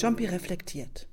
Jompi reflektiert.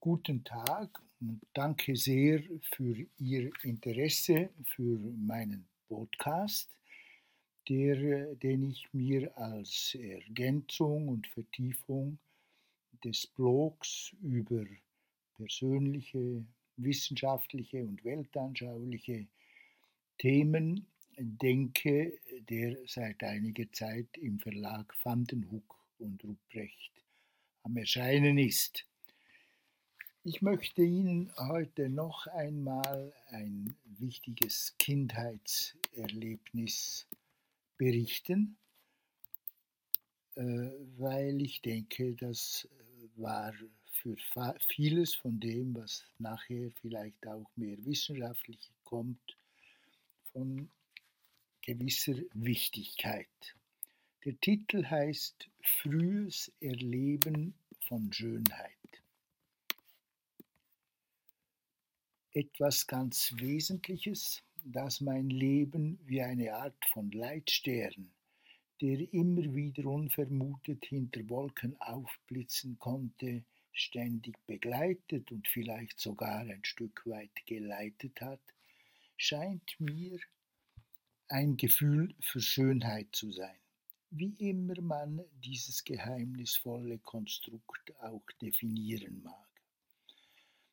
Guten Tag und danke sehr für Ihr Interesse für meinen Podcast, der, den ich mir als Ergänzung und Vertiefung des Blogs über persönliche, wissenschaftliche und weltanschauliche Themen denke, der seit einiger Zeit im Verlag Vandenhoek und Ruprecht am Erscheinen ist. Ich möchte Ihnen heute noch einmal ein wichtiges Kindheitserlebnis berichten, äh, weil ich denke, das war für vieles von dem, was nachher vielleicht auch mehr wissenschaftlich kommt, von gewisser Wichtigkeit. Der Titel heißt Frühes Erleben von Schönheit. Etwas ganz Wesentliches, das mein Leben wie eine Art von Leitstern, der immer wieder unvermutet hinter Wolken aufblitzen konnte, ständig begleitet und vielleicht sogar ein Stück weit geleitet hat, scheint mir ein Gefühl für Schönheit zu sein, wie immer man dieses geheimnisvolle Konstrukt auch definieren mag.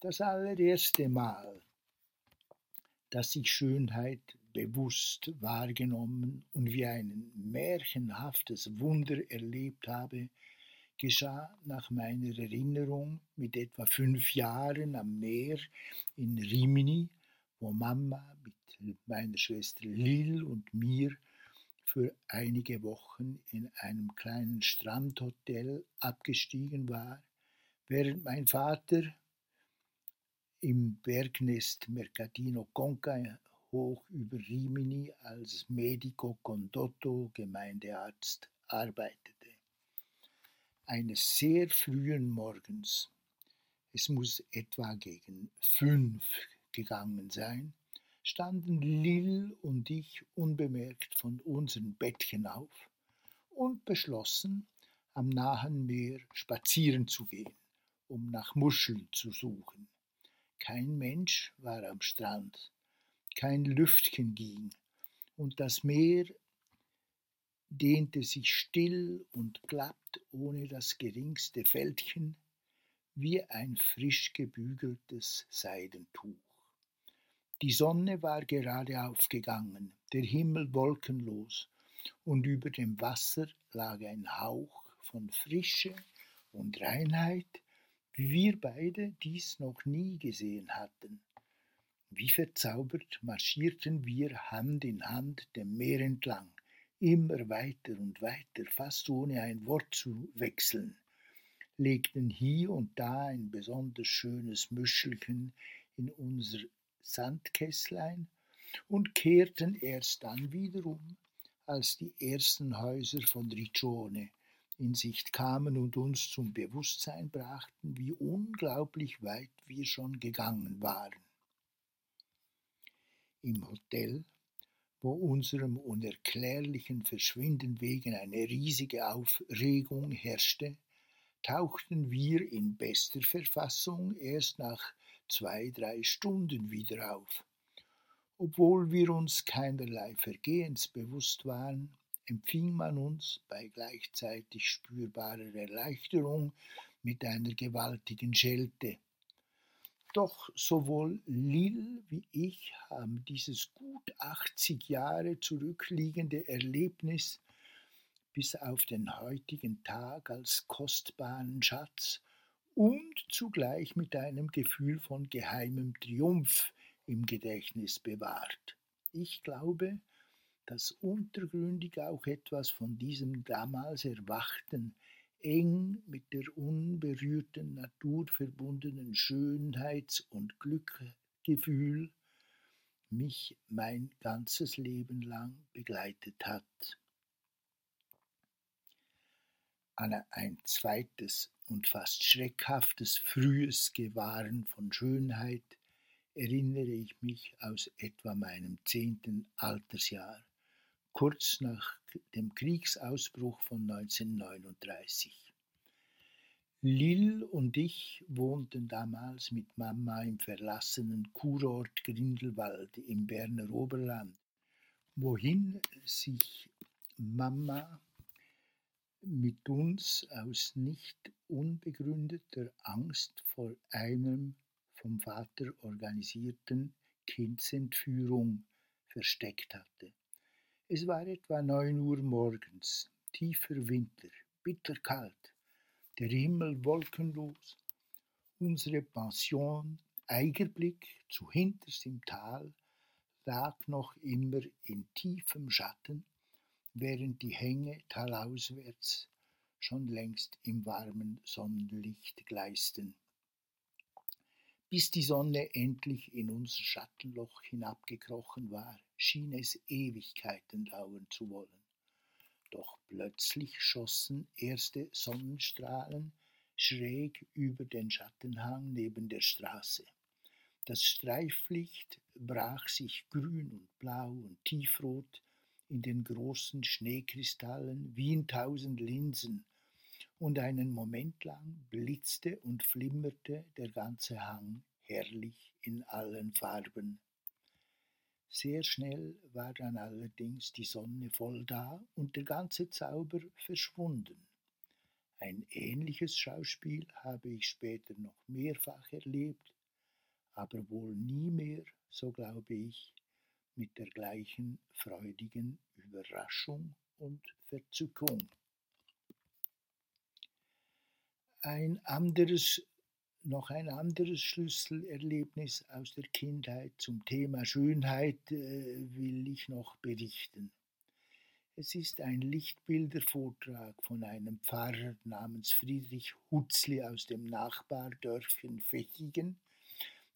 Das allererste Mal, dass ich Schönheit bewusst wahrgenommen und wie ein märchenhaftes Wunder erlebt habe, geschah nach meiner Erinnerung mit etwa fünf Jahren am Meer in Rimini, wo Mama mit meiner Schwester Lil und mir für einige Wochen in einem kleinen Strandhotel abgestiegen war, während mein Vater im Bergnest Mercatino Conca hoch über Rimini als Medico Condotto Gemeindearzt arbeitete. Eines sehr frühen Morgens, es muss etwa gegen fünf gegangen sein, standen Lil und ich unbemerkt von unseren Bettchen auf und beschlossen, am nahen Meer spazieren zu gehen, um nach Muscheln zu suchen. Kein Mensch war am Strand, kein Lüftchen ging, und das Meer dehnte sich still und glatt ohne das geringste Fältchen, wie ein frisch gebügeltes Seidentuch. Die Sonne war gerade aufgegangen, der Himmel wolkenlos, und über dem Wasser lag ein Hauch von Frische und Reinheit, wie wir beide dies noch nie gesehen hatten. Wie verzaubert marschierten wir Hand in Hand dem Meer entlang, immer weiter und weiter, fast ohne ein Wort zu wechseln, legten hier und da ein besonders schönes Müschelchen in unser Sandkästlein und kehrten erst dann wieder um, als die ersten Häuser von Riccione in Sicht kamen und uns zum Bewusstsein brachten, wie unglaublich weit wir schon gegangen waren. Im Hotel, wo unserem unerklärlichen Verschwinden wegen eine riesige Aufregung herrschte, tauchten wir in bester Verfassung erst nach zwei, drei Stunden wieder auf. Obwohl wir uns keinerlei Vergehens bewusst waren, empfing man uns bei gleichzeitig spürbarer Erleichterung mit einer gewaltigen Schelte. Doch sowohl Lil wie ich haben dieses gut 80 Jahre zurückliegende Erlebnis bis auf den heutigen Tag als kostbaren Schatz und zugleich mit einem Gefühl von geheimem Triumph im Gedächtnis bewahrt. Ich glaube, dass untergründig auch etwas von diesem damals erwachten, eng mit der unberührten Natur verbundenen Schönheits- und Glückgefühl mich mein ganzes Leben lang begleitet hat. An ein zweites und fast schreckhaftes frühes Gewahren von Schönheit erinnere ich mich aus etwa meinem zehnten Altersjahr, kurz nach dem Kriegsausbruch von 1939. Lil und ich wohnten damals mit Mama im verlassenen Kurort Grindelwald im Berner Oberland, wohin sich Mama mit uns aus nicht unbegründeter Angst vor einem vom Vater organisierten Kindsentführung versteckt hatte. Es war etwa neun Uhr morgens, tiefer Winter, bitterkalt der Himmel wolkenlos, unsere Pension Eigerblick zu hinterst im Tal lag noch immer in tiefem Schatten, während die Hänge talauswärts schon längst im warmen Sonnenlicht gleisten. Bis die Sonne endlich in unser Schattenloch hinabgekrochen war, schien es Ewigkeiten dauern zu wollen. Doch plötzlich schossen erste Sonnenstrahlen schräg über den Schattenhang neben der Straße. Das Streiflicht brach sich grün und blau und tiefrot in den großen Schneekristallen wie in tausend Linsen, und einen Moment lang blitzte und flimmerte der ganze Hang herrlich in allen Farben. Sehr schnell war dann allerdings die Sonne voll da und der ganze Zauber verschwunden. Ein ähnliches Schauspiel habe ich später noch mehrfach erlebt, aber wohl nie mehr, so glaube ich, mit der gleichen freudigen Überraschung und Verzückung. Ein anderes noch ein anderes Schlüsselerlebnis aus der Kindheit zum Thema Schönheit äh, will ich noch berichten. Es ist ein Lichtbildervortrag von einem Pfarrer namens Friedrich Hutzli aus dem Nachbardörfchen Fechigen,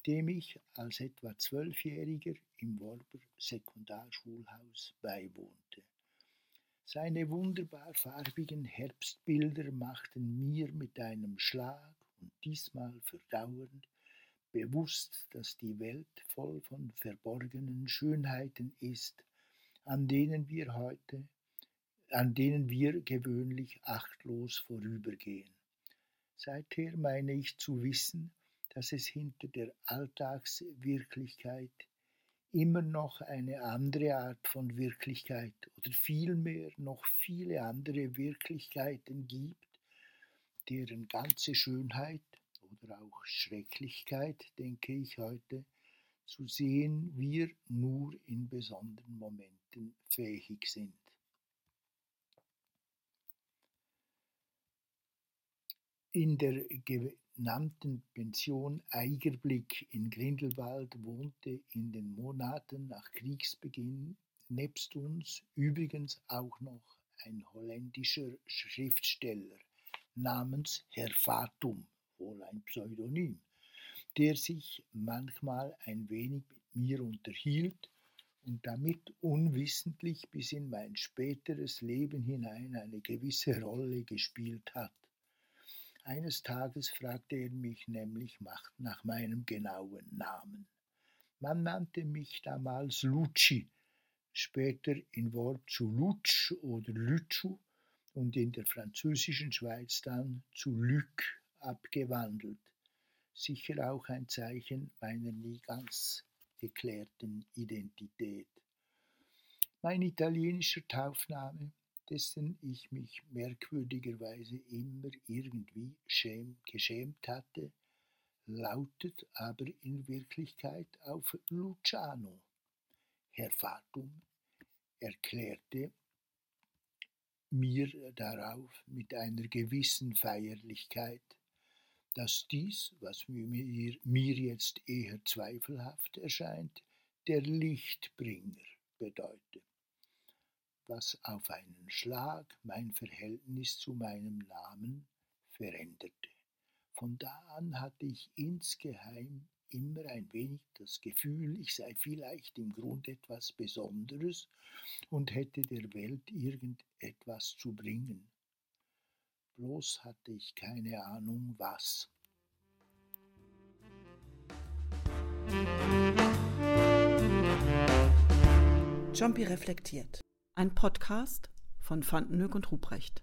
dem ich als etwa Zwölfjähriger im Worber Sekundarschulhaus beiwohnte. Seine wunderbar farbigen Herbstbilder machten mir mit einem Schlag und diesmal verdauernd, bewusst, dass die Welt voll von verborgenen Schönheiten ist, an denen wir heute, an denen wir gewöhnlich achtlos vorübergehen. Seither meine ich zu wissen, dass es hinter der Alltagswirklichkeit immer noch eine andere Art von Wirklichkeit oder vielmehr noch viele andere Wirklichkeiten gibt, deren ganze Schönheit oder auch Schrecklichkeit, denke ich heute, zu sehen wir nur in besonderen Momenten fähig sind. In der genannten Pension Eigerblick in Grindelwald wohnte in den Monaten nach Kriegsbeginn nebst uns übrigens auch noch ein holländischer Schriftsteller, namens Herr Fatum, wohl ein Pseudonym, der sich manchmal ein wenig mit mir unterhielt und damit unwissentlich bis in mein späteres Leben hinein eine gewisse Rolle gespielt hat. Eines Tages fragte er mich nämlich nach meinem genauen Namen. Man nannte mich damals Lucci, später in Wort zu Lutsch oder Lütschu und in der französischen Schweiz dann zu Luc abgewandelt. Sicher auch ein Zeichen meiner nie ganz geklärten Identität. Mein italienischer Taufname, dessen ich mich merkwürdigerweise immer irgendwie schäm, geschämt hatte, lautet aber in Wirklichkeit auf Luciano. Herr Fatum erklärte mir darauf mit einer gewissen Feierlichkeit, dass dies, was mir, mir jetzt eher zweifelhaft erscheint, der Lichtbringer bedeute, was auf einen Schlag mein Verhältnis zu meinem Namen veränderte. Von da an hatte ich insgeheim immer ein wenig das Gefühl, ich sei vielleicht im Grund etwas Besonderes und hätte der Welt irgendetwas zu bringen. Bloß hatte ich keine Ahnung was. Jumpy reflektiert. Ein Podcast von Fandenhoek und Ruprecht.